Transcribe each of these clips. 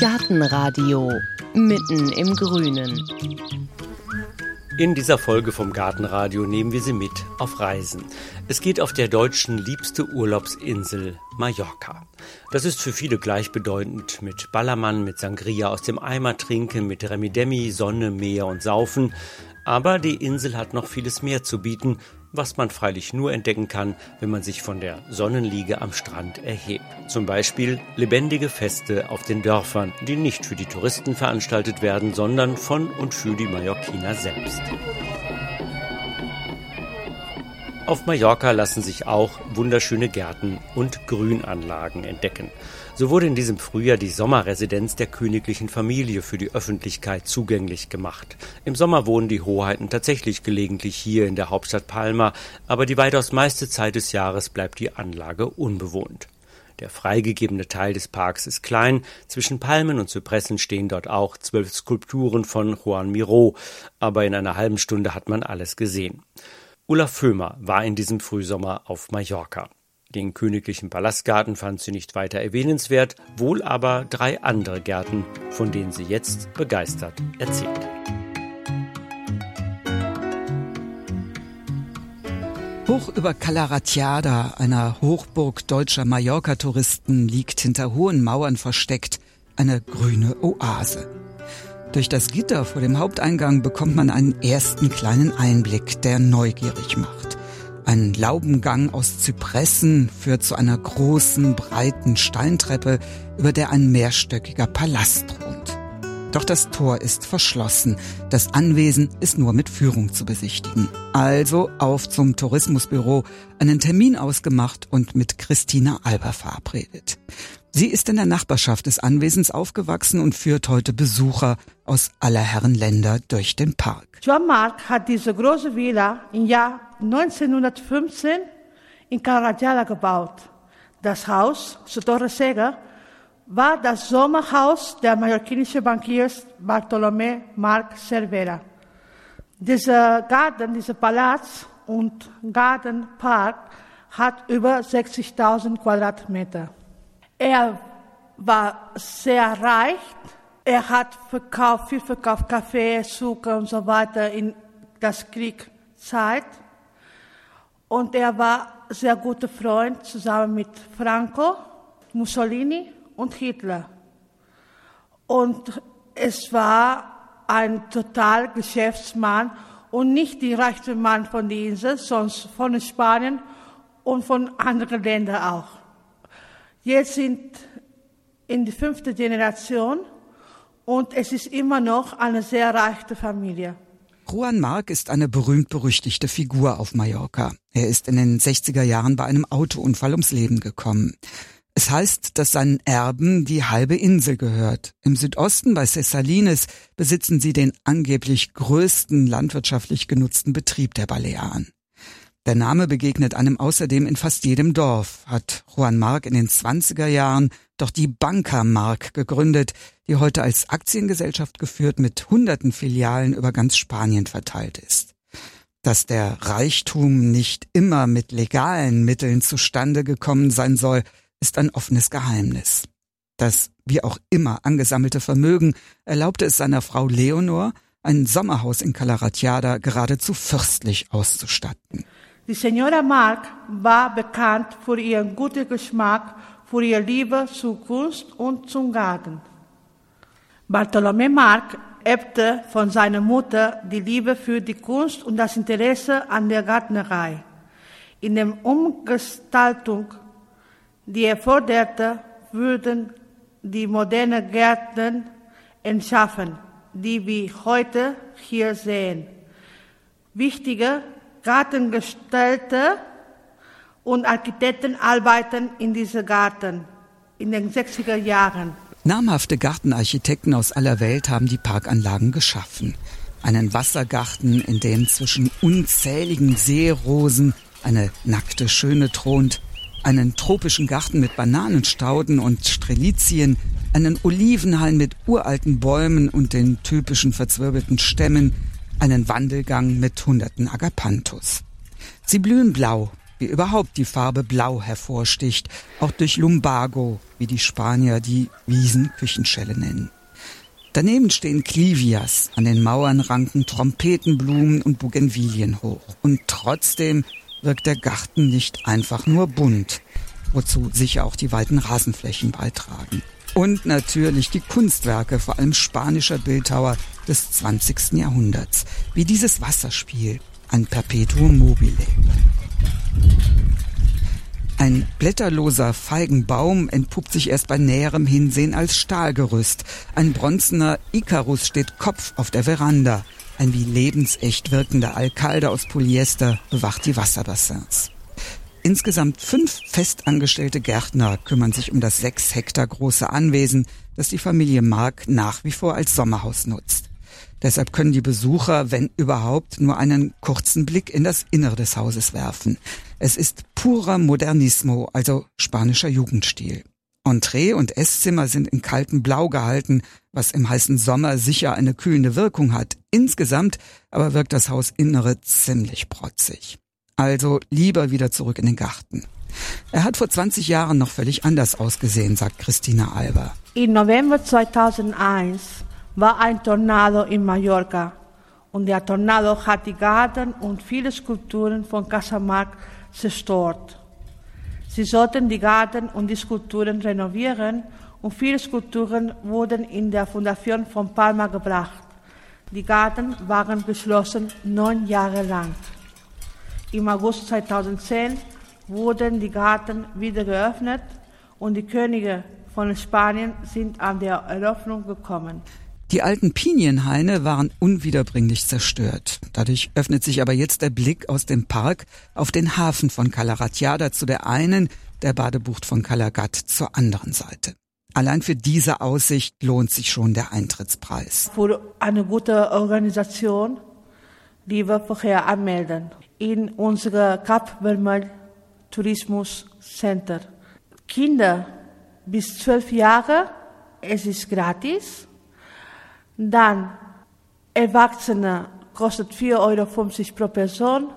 Gartenradio mitten im Grünen. In dieser Folge vom Gartenradio nehmen wir Sie mit auf Reisen. Es geht auf der deutschen liebste Urlaubsinsel Mallorca. Das ist für viele gleichbedeutend mit Ballermann, mit Sangria aus dem Eimer trinken, mit Remi-Demi, Sonne, Meer und Saufen. Aber die Insel hat noch vieles mehr zu bieten was man freilich nur entdecken kann, wenn man sich von der Sonnenliege am Strand erhebt. Zum Beispiel lebendige Feste auf den Dörfern, die nicht für die Touristen veranstaltet werden, sondern von und für die Mallorquiner selbst. Auf Mallorca lassen sich auch wunderschöne Gärten und Grünanlagen entdecken. So wurde in diesem Frühjahr die Sommerresidenz der königlichen Familie für die Öffentlichkeit zugänglich gemacht. Im Sommer wohnen die Hoheiten tatsächlich gelegentlich hier in der Hauptstadt Palma, aber die weitaus meiste Zeit des Jahres bleibt die Anlage unbewohnt. Der freigegebene Teil des Parks ist klein. Zwischen Palmen und Zypressen stehen dort auch zwölf Skulpturen von Juan Miro. Aber in einer halben Stunde hat man alles gesehen. Ulla Föhmer war in diesem Frühsommer auf Mallorca. Den königlichen Palastgarten fand sie nicht weiter erwähnenswert, wohl aber drei andere Gärten, von denen sie jetzt begeistert erzählt. Hoch über Calaratiada, einer Hochburg deutscher Mallorca-Touristen, liegt hinter hohen Mauern versteckt eine grüne Oase. Durch das Gitter vor dem Haupteingang bekommt man einen ersten kleinen Einblick, der neugierig macht. Ein Laubengang aus Zypressen führt zu einer großen, breiten Steintreppe, über der ein mehrstöckiger Palast thront. Doch das Tor ist verschlossen. Das Anwesen ist nur mit Führung zu besichtigen. Also auf zum Tourismusbüro, einen Termin ausgemacht und mit Christina Alber verabredet. Sie ist in der Nachbarschaft des Anwesens aufgewachsen und führt heute Besucher aus aller Herren Länder durch den Park. Joan Mark hat diese große Villa im Jahr 1915 in Carajala gebaut. Das Haus, Torre Sega, war das Sommerhaus der mallorquinischen Bankiers Bartolomé Marc Cervera. Dieser Garten, dieser Palast und Gartenpark hat über 60.000 Quadratmeter. Er war sehr reich. Er hat verkauft, viel verkauft, Kaffee, Zucker und so weiter in das Kriegszeit. Und er war sehr guter Freund zusammen mit Franco, Mussolini und Hitler. Und es war ein total Geschäftsmann und nicht die reichste Mann von der Insel, sondern von Spanien und von anderen Ländern auch. Jetzt sind in die fünfte Generation und es ist immer noch eine sehr reiche Familie. Juan Marc ist eine berühmt-berüchtigte Figur auf Mallorca. Er ist in den 60er Jahren bei einem Autounfall ums Leben gekommen. Es heißt, dass seinen Erben die halbe Insel gehört. Im Südosten bei Cessalines besitzen sie den angeblich größten landwirtschaftlich genutzten Betrieb der Balearen. Der Name begegnet einem außerdem in fast jedem Dorf, hat Juan Marc in den 20er Jahren doch die Banca Marc gegründet, die heute als Aktiengesellschaft geführt mit hunderten Filialen über ganz Spanien verteilt ist. Dass der Reichtum nicht immer mit legalen Mitteln zustande gekommen sein soll, ist ein offenes Geheimnis. Das wie auch immer angesammelte Vermögen erlaubte es seiner Frau Leonor, ein Sommerhaus in Calaratiada geradezu fürstlich auszustatten. Die Senora Mark war bekannt für ihren guten Geschmack, für ihre Liebe zur Kunst und zum Garten. Bartolomé Mark erbte von seiner Mutter die Liebe für die Kunst und das Interesse an der Gärtnerei. In der Umgestaltung, die er forderte, würden die modernen Gärten entschaffen, die wir heute hier sehen. Wichtige Gartengestalter und Architekten arbeiten in diesem Garten in den 60er Jahren. Namhafte Gartenarchitekten aus aller Welt haben die Parkanlagen geschaffen. Einen Wassergarten, in dem zwischen unzähligen Seerosen eine nackte Schöne thront, einen tropischen Garten mit Bananenstauden und Strelizien, einen Olivenhain mit uralten Bäumen und den typischen verzwirbelten Stämmen, einen Wandelgang mit hunderten Agapanthus. Sie blühen blau, wie überhaupt die Farbe Blau hervorsticht, auch durch Lumbago, wie die Spanier die Wiesenküchenschelle nennen. Daneben stehen Clivias, an den Mauern ranken Trompetenblumen und Bougainvillen hoch. Und trotzdem wirkt der Garten nicht einfach nur bunt, wozu sicher auch die weiten Rasenflächen beitragen. Und natürlich die Kunstwerke, vor allem spanischer Bildhauer des 20. Jahrhunderts, wie dieses Wasserspiel, ein Perpetuum mobile. Ein blätterloser Feigenbaum entpuppt sich erst bei näherem Hinsehen als Stahlgerüst. Ein bronzener Ikarus steht Kopf auf der Veranda. Ein wie lebensecht wirkender Alkalde aus Polyester bewacht die Wasserbassins. Insgesamt fünf festangestellte Gärtner kümmern sich um das sechs Hektar große Anwesen, das die Familie Mark nach wie vor als Sommerhaus nutzt. Deshalb können die Besucher, wenn überhaupt, nur einen kurzen Blick in das Innere des Hauses werfen. Es ist purer Modernismo, also spanischer Jugendstil. Entree und Esszimmer sind in kaltem Blau gehalten, was im heißen Sommer sicher eine kühlende Wirkung hat. Insgesamt aber wirkt das Hausinnere ziemlich protzig. Also lieber wieder zurück in den Garten. Er hat vor 20 Jahren noch völlig anders ausgesehen, sagt Christina Alba. Im November 2001 war ein Tornado in Mallorca und der Tornado hat die Garten und viele Skulpturen von Casamark zerstört. Sie sollten die Garten und die Skulpturen renovieren und viele Skulpturen wurden in der Fundation von Palma gebracht. Die Garten waren geschlossen neun Jahre lang. Im August 2010 wurden die Garten wieder geöffnet und die Könige von Spanien sind an der Eröffnung gekommen. Die alten Pinienhaine waren unwiederbringlich zerstört. Dadurch öffnet sich aber jetzt der Blick aus dem Park auf den Hafen von Calaratiada zu der einen, der Badebucht von Calagat zur anderen Seite. Allein für diese Aussicht lohnt sich schon der Eintrittspreis. Für eine gute Organisation, die wir vorher anmelden, in unser Cap Vermel Tourismus Center. Kinder bis zwölf Jahre, es ist gratis dann Erwachsene kostet 4,50 Euro pro Person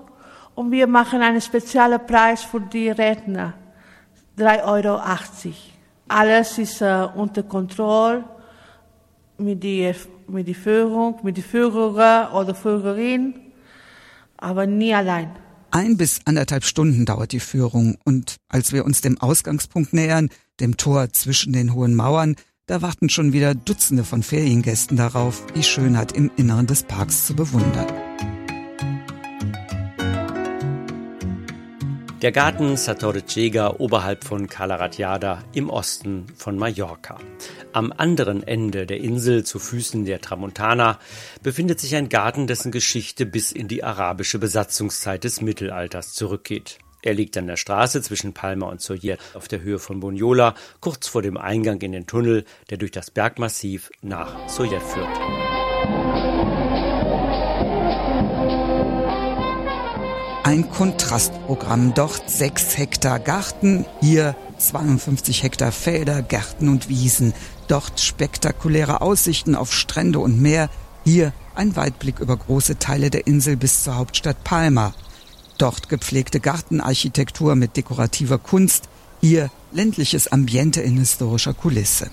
und wir machen einen speziellen Preis für die Redner, 3,80 Euro. Alles ist äh, unter Kontrolle mit der mit die Führung, mit die Führer oder Führerin, aber nie allein. Ein bis anderthalb Stunden dauert die Führung und als wir uns dem Ausgangspunkt nähern, dem Tor zwischen den hohen Mauern, da warten schon wieder Dutzende von Feriengästen darauf, die Schönheit im Inneren des Parks zu bewundern. Der Garten Satoricega oberhalb von Calaratiada im Osten von Mallorca. Am anderen Ende der Insel zu Füßen der Tramontana befindet sich ein Garten, dessen Geschichte bis in die arabische Besatzungszeit des Mittelalters zurückgeht. Er liegt an der Straße zwischen Palma und Soyer auf der Höhe von Bunyola, kurz vor dem Eingang in den Tunnel, der durch das Bergmassiv nach Soyer führt. Ein Kontrastprogramm. Dort sechs Hektar Garten, hier 52 Hektar Felder, Gärten und Wiesen. Dort spektakuläre Aussichten auf Strände und Meer. Hier ein Weitblick über große Teile der Insel bis zur Hauptstadt Palma. Dort gepflegte Gartenarchitektur mit dekorativer Kunst, hier ländliches Ambiente in historischer Kulisse.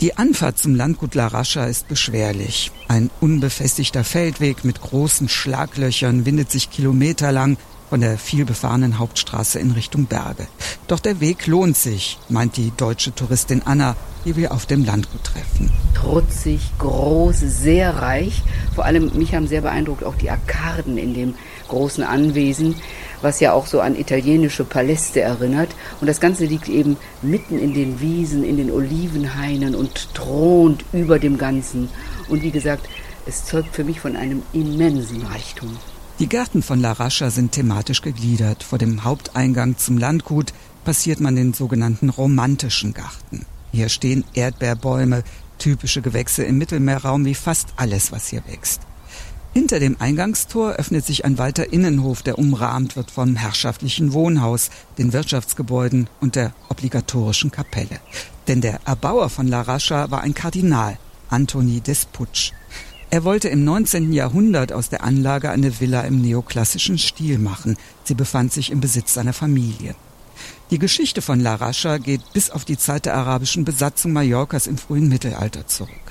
Die Anfahrt zum Landgut La Rascha ist beschwerlich. Ein unbefestigter Feldweg mit großen Schlaglöchern windet sich kilometerlang von der vielbefahrenen Hauptstraße in Richtung Berge. Doch der Weg lohnt sich, meint die deutsche Touristin Anna, die wir auf dem Landgut treffen. Trutzig, groß, sehr reich. Vor allem mich haben sehr beeindruckt auch die Arkaden in dem großen Anwesen, was ja auch so an italienische Paläste erinnert. Und das Ganze liegt eben mitten in den Wiesen, in den Olivenhainen und thront über dem Ganzen. Und wie gesagt, es zeugt für mich von einem immensen Reichtum. Die Gärten von La Rascha sind thematisch gegliedert. Vor dem Haupteingang zum Landgut passiert man den sogenannten romantischen Garten. Hier stehen Erdbeerbäume, typische Gewächse im Mittelmeerraum wie fast alles, was hier wächst. Hinter dem Eingangstor öffnet sich ein weiter Innenhof, der umrahmt wird vom herrschaftlichen Wohnhaus, den Wirtschaftsgebäuden und der obligatorischen Kapelle. Denn der Erbauer von La Rascha war ein Kardinal, Antoni Desputsch. Er wollte im 19. Jahrhundert aus der Anlage eine Villa im neoklassischen Stil machen. Sie befand sich im Besitz seiner Familie. Die Geschichte von La Rascha geht bis auf die Zeit der arabischen Besatzung Mallorcas im frühen Mittelalter zurück.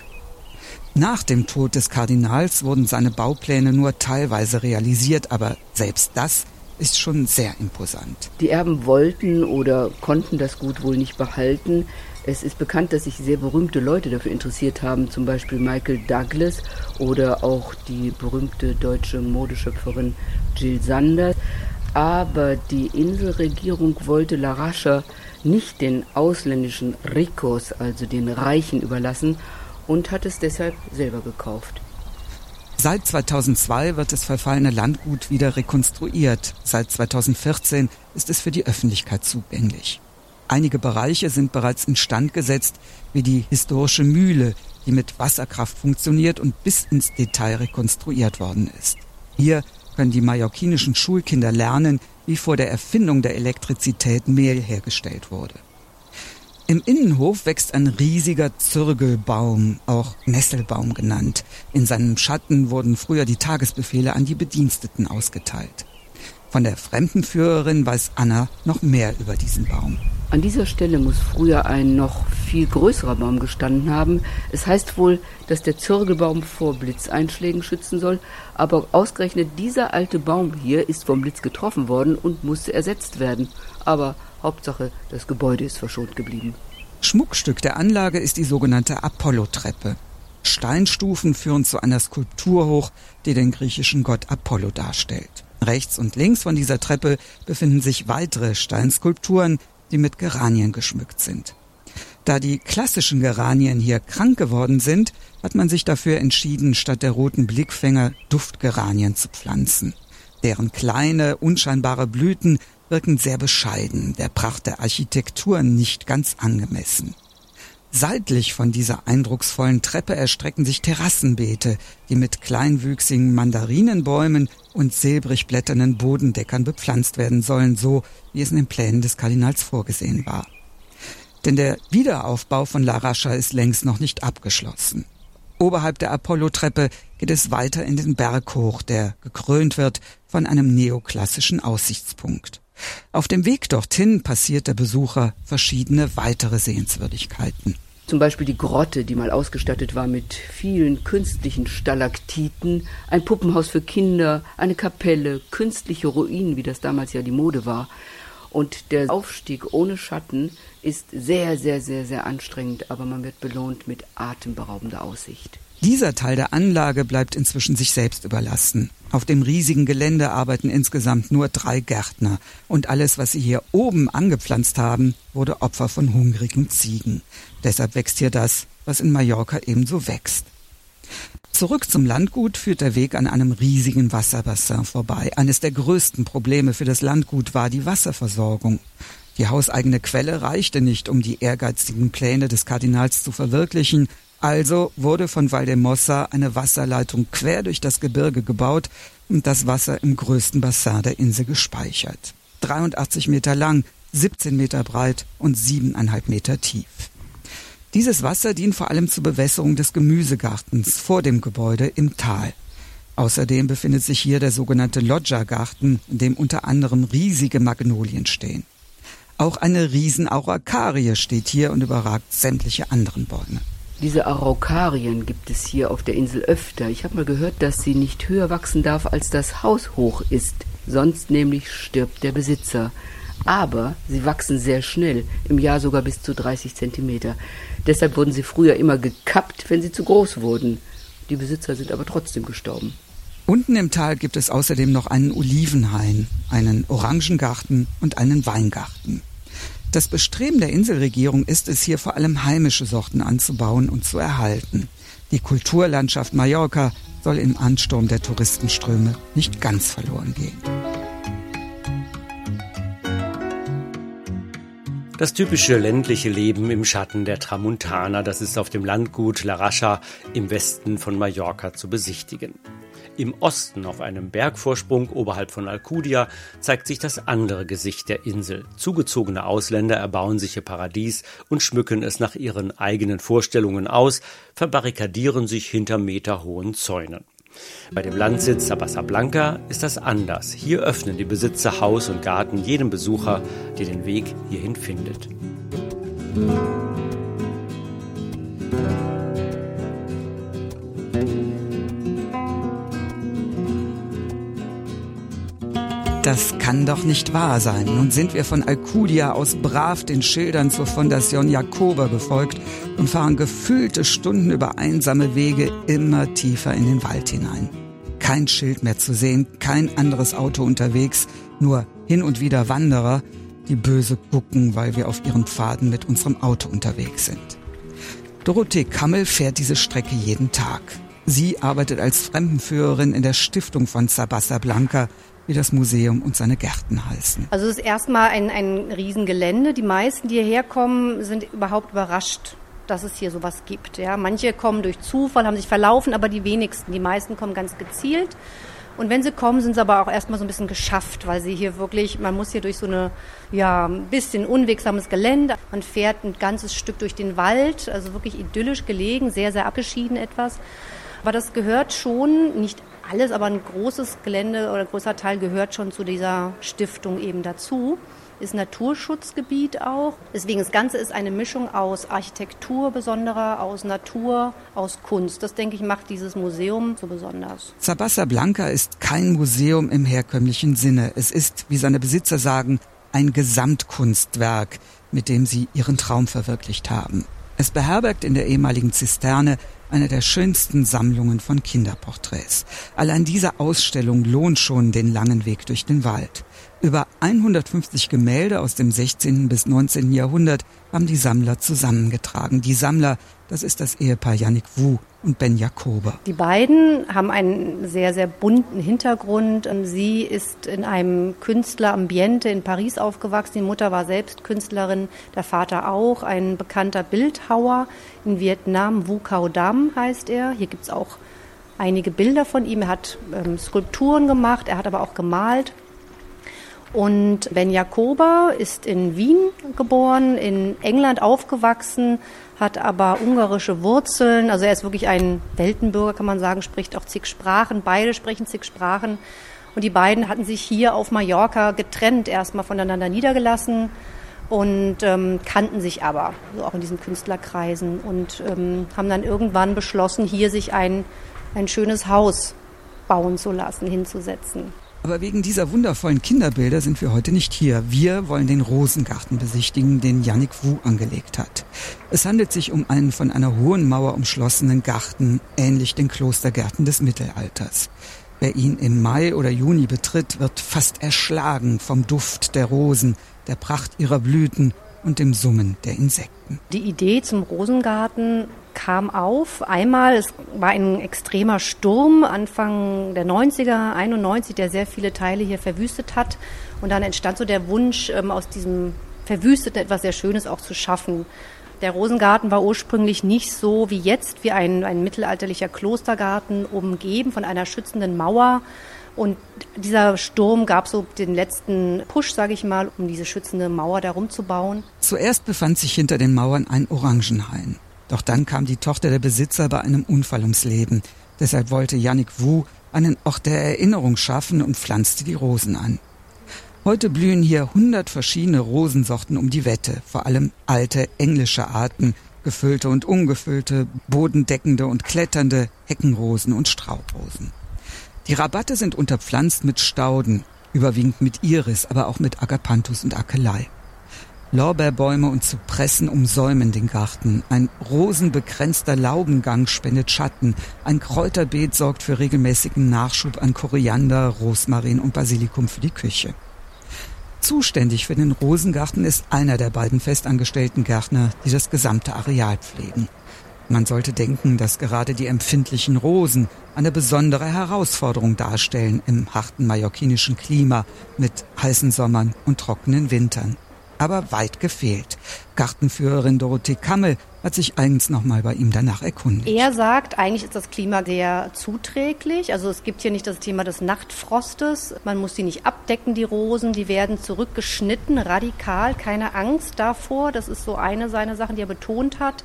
Nach dem Tod des Kardinals wurden seine Baupläne nur teilweise realisiert, aber selbst das ist schon sehr imposant. Die Erben wollten oder konnten das Gut wohl nicht behalten. Es ist bekannt, dass sich sehr berühmte Leute dafür interessiert haben, zum Beispiel Michael Douglas oder auch die berühmte deutsche Modeschöpferin Jill Sanders. Aber die Inselregierung wollte La Rascha nicht den ausländischen Ricos, also den Reichen, überlassen und hat es deshalb selber gekauft. Seit 2002 wird das verfallene Landgut wieder rekonstruiert. Seit 2014 ist es für die Öffentlichkeit zugänglich. Einige Bereiche sind bereits instand gesetzt, wie die historische Mühle, die mit Wasserkraft funktioniert und bis ins Detail rekonstruiert worden ist. Hier können die mallorquinischen Schulkinder lernen, wie vor der Erfindung der Elektrizität Mehl hergestellt wurde. Im Innenhof wächst ein riesiger Zirgelbaum, auch Nesselbaum genannt. In seinem Schatten wurden früher die Tagesbefehle an die Bediensteten ausgeteilt. Von der Fremdenführerin weiß Anna noch mehr über diesen Baum. An dieser Stelle muss früher ein noch viel größerer Baum gestanden haben. Es heißt wohl, dass der Zirkelbaum vor Blitzeinschlägen schützen soll, aber ausgerechnet dieser alte Baum hier ist vom Blitz getroffen worden und musste ersetzt werden. Aber Hauptsache, das Gebäude ist verschont geblieben. Schmuckstück der Anlage ist die sogenannte Apollo-Treppe. Steinstufen führen zu einer Skulptur hoch, die den griechischen Gott Apollo darstellt. Rechts und links von dieser Treppe befinden sich weitere Steinskulpturen, die mit Geranien geschmückt sind. Da die klassischen Geranien hier krank geworden sind, hat man sich dafür entschieden, statt der roten Blickfänger Duftgeranien zu pflanzen. Deren kleine, unscheinbare Blüten wirken sehr bescheiden, der Pracht der Architektur nicht ganz angemessen. Seitlich von dieser eindrucksvollen Treppe erstrecken sich Terrassenbeete, die mit kleinwüchsigen Mandarinenbäumen und silbrig blätternden Bodendeckern bepflanzt werden sollen, so wie es in den Plänen des Kardinals vorgesehen war. Denn der Wiederaufbau von La Rascha ist längst noch nicht abgeschlossen. Oberhalb der Apollo-Treppe geht es weiter in den Berg hoch, der gekrönt wird von einem neoklassischen Aussichtspunkt. Auf dem Weg dorthin passiert der Besucher verschiedene weitere Sehenswürdigkeiten. Zum Beispiel die Grotte, die mal ausgestattet war mit vielen künstlichen Stalaktiten, ein Puppenhaus für Kinder, eine Kapelle, künstliche Ruinen, wie das damals ja die Mode war. Und der Aufstieg ohne Schatten ist sehr, sehr, sehr, sehr anstrengend, aber man wird belohnt mit atemberaubender Aussicht. Dieser Teil der Anlage bleibt inzwischen sich selbst überlassen. Auf dem riesigen Gelände arbeiten insgesamt nur drei Gärtner und alles, was sie hier oben angepflanzt haben, wurde Opfer von hungrigen Ziegen. Deshalb wächst hier das, was in Mallorca ebenso wächst. Zurück zum Landgut führt der Weg an einem riesigen Wasserbassin vorbei. Eines der größten Probleme für das Landgut war die Wasserversorgung. Die hauseigene Quelle reichte nicht, um die ehrgeizigen Pläne des Kardinals zu verwirklichen, also wurde von Valdemossa eine Wasserleitung quer durch das Gebirge gebaut und das Wasser im größten Bassin der Insel gespeichert. 83 Meter lang, 17 Meter breit und siebeneinhalb Meter tief. Dieses Wasser dient vor allem zur Bewässerung des Gemüsegartens vor dem Gebäude im Tal. Außerdem befindet sich hier der sogenannte Loggia-Garten, in dem unter anderem riesige Magnolien stehen. Auch eine Riesenaraukarie steht hier und überragt sämtliche anderen Bäume. Diese Araukarien gibt es hier auf der Insel öfter. Ich habe mal gehört, dass sie nicht höher wachsen darf, als das Haus hoch ist. Sonst nämlich stirbt der Besitzer. Aber sie wachsen sehr schnell, im Jahr sogar bis zu 30 Zentimeter. Deshalb wurden sie früher immer gekappt, wenn sie zu groß wurden. Die Besitzer sind aber trotzdem gestorben. Unten im Tal gibt es außerdem noch einen Olivenhain, einen Orangengarten und einen Weingarten. Das Bestreben der Inselregierung ist es, hier vor allem heimische Sorten anzubauen und zu erhalten. Die Kulturlandschaft Mallorca soll im Ansturm der Touristenströme nicht ganz verloren gehen. Das typische ländliche Leben im Schatten der Tramuntana, das ist auf dem Landgut La Rascha im Westen von Mallorca zu besichtigen. Im Osten, auf einem Bergvorsprung oberhalb von Alcudia, zeigt sich das andere Gesicht der Insel. Zugezogene Ausländer erbauen sich ihr Paradies und schmücken es nach ihren eigenen Vorstellungen aus, verbarrikadieren sich hinter meterhohen Zäunen. Bei dem Landsitz Sabasa Blanca ist das anders. Hier öffnen die Besitzer Haus und Garten jedem Besucher, der den Weg hierhin findet. Das kann doch nicht wahr sein. Nun sind wir von Alcudia aus brav den Schildern zur Fondation Jacoba gefolgt und fahren gefühlte Stunden über einsame Wege immer tiefer in den Wald hinein. Kein Schild mehr zu sehen, kein anderes Auto unterwegs, nur hin und wieder Wanderer, die böse gucken, weil wir auf ihren Pfaden mit unserem Auto unterwegs sind. Dorothee Kammel fährt diese Strecke jeden Tag. Sie arbeitet als Fremdenführerin in der Stiftung von Sabasa Blanca, wie das Museum und seine Gärten heißen. Also es ist erstmal ein, ein Riesengelände. Die meisten, die hierher kommen, sind überhaupt überrascht, dass es hier sowas gibt. Ja, manche kommen durch Zufall, haben sich verlaufen, aber die wenigsten. Die meisten kommen ganz gezielt. Und wenn sie kommen, sind sie aber auch erstmal so ein bisschen geschafft, weil sie hier wirklich, man muss hier durch so eine, ja, ein bisschen unwegsames Gelände. Man fährt ein ganzes Stück durch den Wald, also wirklich idyllisch gelegen, sehr, sehr abgeschieden etwas. Aber das gehört schon, nicht alles, aber ein großes Gelände oder ein großer Teil gehört schon zu dieser Stiftung eben dazu. Ist Naturschutzgebiet auch. Deswegen das Ganze ist eine Mischung aus Architektur besonderer, aus Natur, aus Kunst. Das denke ich macht dieses Museum so besonders. Sabasa Blanca ist kein Museum im herkömmlichen Sinne. Es ist, wie seine Besitzer sagen, ein Gesamtkunstwerk, mit dem sie ihren Traum verwirklicht haben. Es beherbergt in der ehemaligen Zisterne eine der schönsten Sammlungen von Kinderporträts. Allein diese Ausstellung lohnt schon den langen Weg durch den Wald. Über 150 Gemälde aus dem 16. bis 19. Jahrhundert haben die Sammler zusammengetragen. Die Sammler, das ist das Ehepaar Yannick Wu und Ben Jakoba. Die beiden haben einen sehr, sehr bunten Hintergrund. Sie ist in einem Künstlerambiente in Paris aufgewachsen. Die Mutter war selbst Künstlerin, der Vater auch, ein bekannter Bildhauer in Vietnam. Wu Cao Dam heißt er. Hier gibt es auch einige Bilder von ihm. Er hat ähm, Skulpturen gemacht, er hat aber auch gemalt. Und Ben Jakoba ist in Wien geboren, in England aufgewachsen, hat aber ungarische Wurzeln. Also er ist wirklich ein Weltenbürger, kann man sagen, spricht auch zig Sprachen. Beide sprechen zig Sprachen. Und die beiden hatten sich hier auf Mallorca getrennt, erstmal voneinander niedergelassen und ähm, kannten sich aber, so auch in diesen Künstlerkreisen und ähm, haben dann irgendwann beschlossen, hier sich ein, ein schönes Haus bauen zu lassen, hinzusetzen. Aber wegen dieser wundervollen Kinderbilder sind wir heute nicht hier. Wir wollen den Rosengarten besichtigen, den Yannick Wu angelegt hat. Es handelt sich um einen von einer hohen Mauer umschlossenen Garten, ähnlich den Klostergärten des Mittelalters. Wer ihn im Mai oder Juni betritt, wird fast erschlagen vom Duft der Rosen, der Pracht ihrer Blüten und dem Summen der Insekten. Die Idee zum Rosengarten kam auf. Einmal, es war ein extremer Sturm Anfang der 90er, 91, der sehr viele Teile hier verwüstet hat. Und dann entstand so der Wunsch, ähm, aus diesem Verwüsteten etwas sehr Schönes auch zu schaffen. Der Rosengarten war ursprünglich nicht so wie jetzt, wie ein, ein mittelalterlicher Klostergarten, umgeben von einer schützenden Mauer, und dieser Sturm gab so den letzten Push, sage ich mal, um diese schützende Mauer darum zu bauen. Zuerst befand sich hinter den Mauern ein Orangenhain. Doch dann kam die Tochter der Besitzer bei einem Unfall ums Leben. Deshalb wollte Yannick Wu einen Ort der Erinnerung schaffen und pflanzte die Rosen an. Heute blühen hier hundert verschiedene Rosensorten um die Wette, vor allem alte englische Arten, gefüllte und ungefüllte, bodendeckende und kletternde, Heckenrosen und Strauchrosen. Die Rabatte sind unterpflanzt mit Stauden, überwiegend mit Iris, aber auch mit Agapanthus und Akelei. Lorbeerbäume und Zypressen umsäumen den Garten. Ein rosenbegrenzter Laubengang spendet Schatten. Ein Kräuterbeet sorgt für regelmäßigen Nachschub an Koriander, Rosmarin und Basilikum für die Küche. Zuständig für den Rosengarten ist einer der beiden festangestellten Gärtner, die das gesamte Areal pflegen. Man sollte denken, dass gerade die empfindlichen Rosen eine besondere Herausforderung darstellen im harten mallorquinischen Klima mit heißen Sommern und trockenen Wintern. Aber weit gefehlt. Gartenführerin Dorothee Kammel hat sich eigens nochmal bei ihm danach erkundigt. Er sagt, eigentlich ist das Klima sehr zuträglich. Also es gibt hier nicht das Thema des Nachtfrostes. Man muss die nicht abdecken, die Rosen. Die werden zurückgeschnitten, radikal. Keine Angst davor. Das ist so eine seiner Sachen, die er betont hat.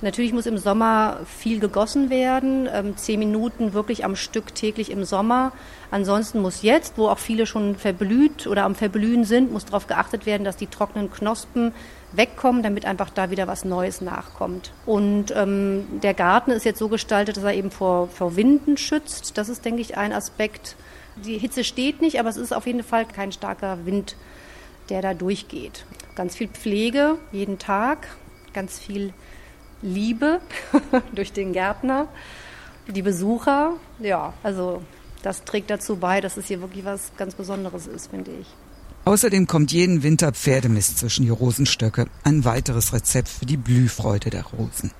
Natürlich muss im Sommer viel gegossen werden, ähm, zehn Minuten wirklich am Stück täglich im Sommer. Ansonsten muss jetzt, wo auch viele schon verblüht oder am Verblühen sind, muss darauf geachtet werden, dass die trockenen Knospen wegkommen, damit einfach da wieder was Neues nachkommt. Und ähm, der Garten ist jetzt so gestaltet, dass er eben vor, vor Winden schützt. Das ist, denke ich, ein Aspekt. Die Hitze steht nicht, aber es ist auf jeden Fall kein starker Wind, der da durchgeht. Ganz viel Pflege jeden Tag, ganz viel Liebe durch den Gärtner, die Besucher. Ja, also das trägt dazu bei, dass es hier wirklich was ganz Besonderes ist, finde ich. Außerdem kommt jeden Winter Pferdemist zwischen die Rosenstöcke, ein weiteres Rezept für die Blühfreude der Rosen.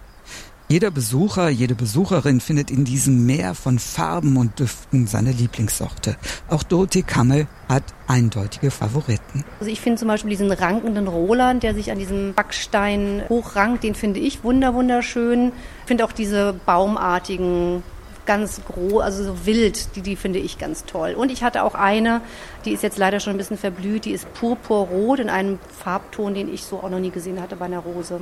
Jeder Besucher, jede Besucherin findet in diesem Meer von Farben und Düften seine Lieblingssorte. Auch Dorothee Kammel hat eindeutige Favoriten. Also ich finde zum Beispiel diesen rankenden Roland, der sich an diesem Backstein hochrankt, den finde ich wunder wunderschön. Ich finde auch diese baumartigen ganz groß, also so wild, die, die finde ich ganz toll. Und ich hatte auch eine, die ist jetzt leider schon ein bisschen verblüht, die ist purpurrot in einem Farbton, den ich so auch noch nie gesehen hatte bei einer Rose.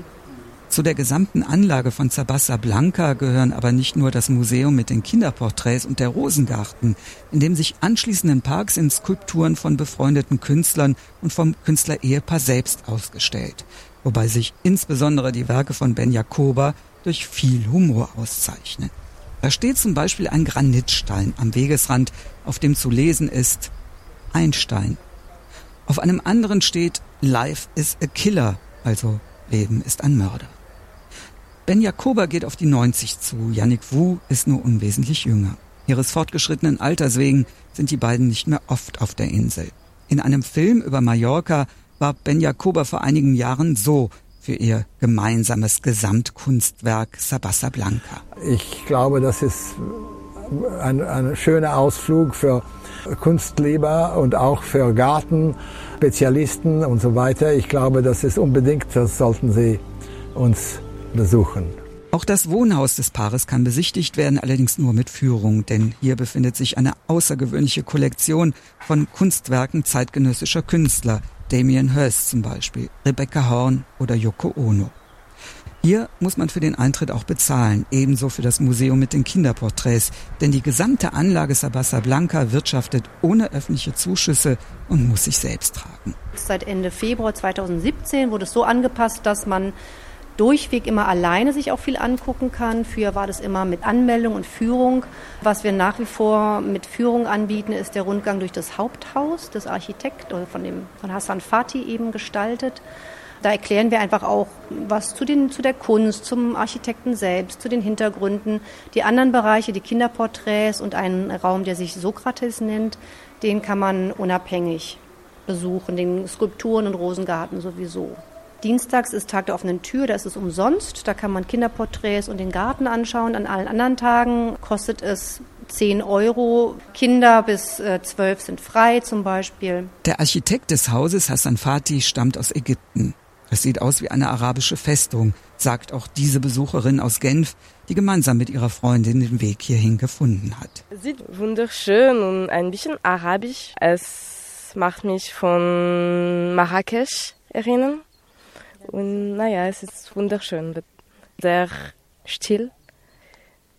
Zu der gesamten Anlage von Zabassa Blanca gehören aber nicht nur das Museum mit den Kinderporträts und der Rosengarten, in dem sich anschließenden Park sind Skulpturen von befreundeten Künstlern und vom Künstlerehepaar selbst ausgestellt, wobei sich insbesondere die Werke von Ben Jacoba durch viel Humor auszeichnen. Da steht zum Beispiel ein Granitstein am Wegesrand, auf dem zu lesen ist Einstein. Auf einem anderen steht Life is a Killer, also Leben ist ein Mörder. Ben Jakoba geht auf die 90 zu. Yannick Wu ist nur unwesentlich jünger. Ihres fortgeschrittenen Alters wegen sind die beiden nicht mehr oft auf der Insel. In einem Film über Mallorca war Ben Jakoba vor einigen Jahren so für ihr gemeinsames Gesamtkunstwerk Sabassa Blanca. Ich glaube, das ist ein, ein schöner Ausflug für Kunstleber und auch für Gartenspezialisten und so weiter. Ich glaube, das ist unbedingt, das sollten Sie uns besuchen. Auch das Wohnhaus des Paares kann besichtigt werden, allerdings nur mit Führung, denn hier befindet sich eine außergewöhnliche Kollektion von Kunstwerken zeitgenössischer Künstler, Damien Hirst zum Beispiel, Rebecca Horn oder Yoko Ono. Hier muss man für den Eintritt auch bezahlen, ebenso für das Museum mit den Kinderporträts, denn die gesamte Anlage Sabasa Blanca wirtschaftet ohne öffentliche Zuschüsse und muss sich selbst tragen. Seit Ende Februar 2017 wurde es so angepasst, dass man durchweg immer alleine sich auch viel angucken kann. Früher war das immer mit Anmeldung und Führung. Was wir nach wie vor mit Führung anbieten, ist der Rundgang durch das Haupthaus des Architekt oder von, dem, von Hassan Fatih eben gestaltet. Da erklären wir einfach auch was zu, den, zu der Kunst, zum Architekten selbst, zu den Hintergründen. Die anderen Bereiche, die Kinderporträts und einen Raum, der sich Sokrates nennt, den kann man unabhängig besuchen, den Skulpturen und Rosengarten sowieso. Dienstags ist Tag der offenen Tür, da ist es umsonst. Da kann man Kinderporträts und den Garten anschauen. An allen anderen Tagen kostet es 10 Euro. Kinder bis äh, 12 sind frei zum Beispiel. Der Architekt des Hauses, Hassan Fatih, stammt aus Ägypten. Es sieht aus wie eine arabische Festung, sagt auch diese Besucherin aus Genf, die gemeinsam mit ihrer Freundin den Weg hierhin gefunden hat. Sieht wunderschön und ein bisschen arabisch. Es macht mich von Marrakesch erinnern. Und naja, es ist wunderschön, sehr still.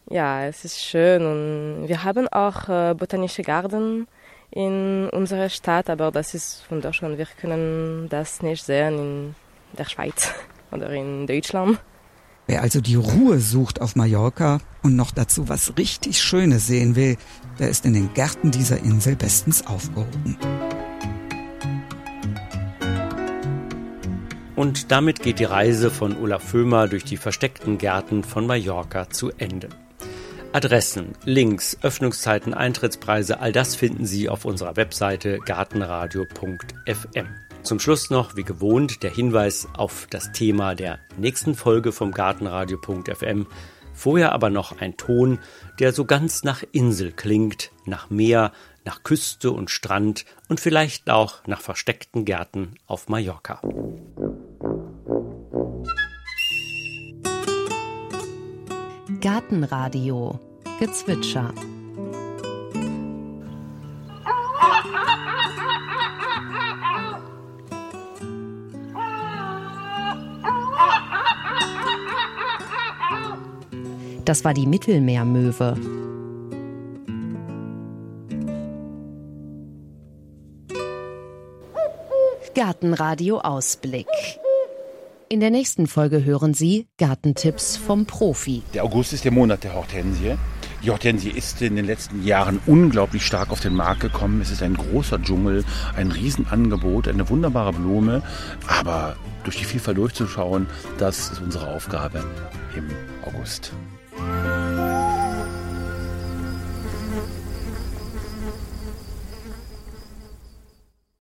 Ja, es ist schön und wir haben auch äh, botanische Garten in unserer Stadt, aber das ist wunderschön. Wir können das nicht sehen in der Schweiz oder in Deutschland. Wer also die Ruhe sucht auf Mallorca und noch dazu was richtig Schönes sehen will, der ist in den Gärten dieser Insel bestens aufgehoben. Und damit geht die Reise von Olaf Föhmer durch die versteckten Gärten von Mallorca zu Ende. Adressen, Links, Öffnungszeiten, Eintrittspreise, all das finden Sie auf unserer Webseite gartenradio.fm. Zum Schluss noch, wie gewohnt, der Hinweis auf das Thema der nächsten Folge vom Gartenradio.fm. Vorher aber noch ein Ton, der so ganz nach Insel klingt, nach Meer, nach Küste und Strand und vielleicht auch nach versteckten Gärten auf Mallorca. Gartenradio Gezwitscher Das war die Mittelmeermöwe. Gartenradio Ausblick. In der nächsten Folge hören Sie Gartentipps vom Profi. Der August ist der Monat der Hortensie. Die Hortensie ist in den letzten Jahren unglaublich stark auf den Markt gekommen. Es ist ein großer Dschungel, ein Riesenangebot, eine wunderbare Blume. Aber durch die Vielfalt durchzuschauen, das ist unsere Aufgabe im August.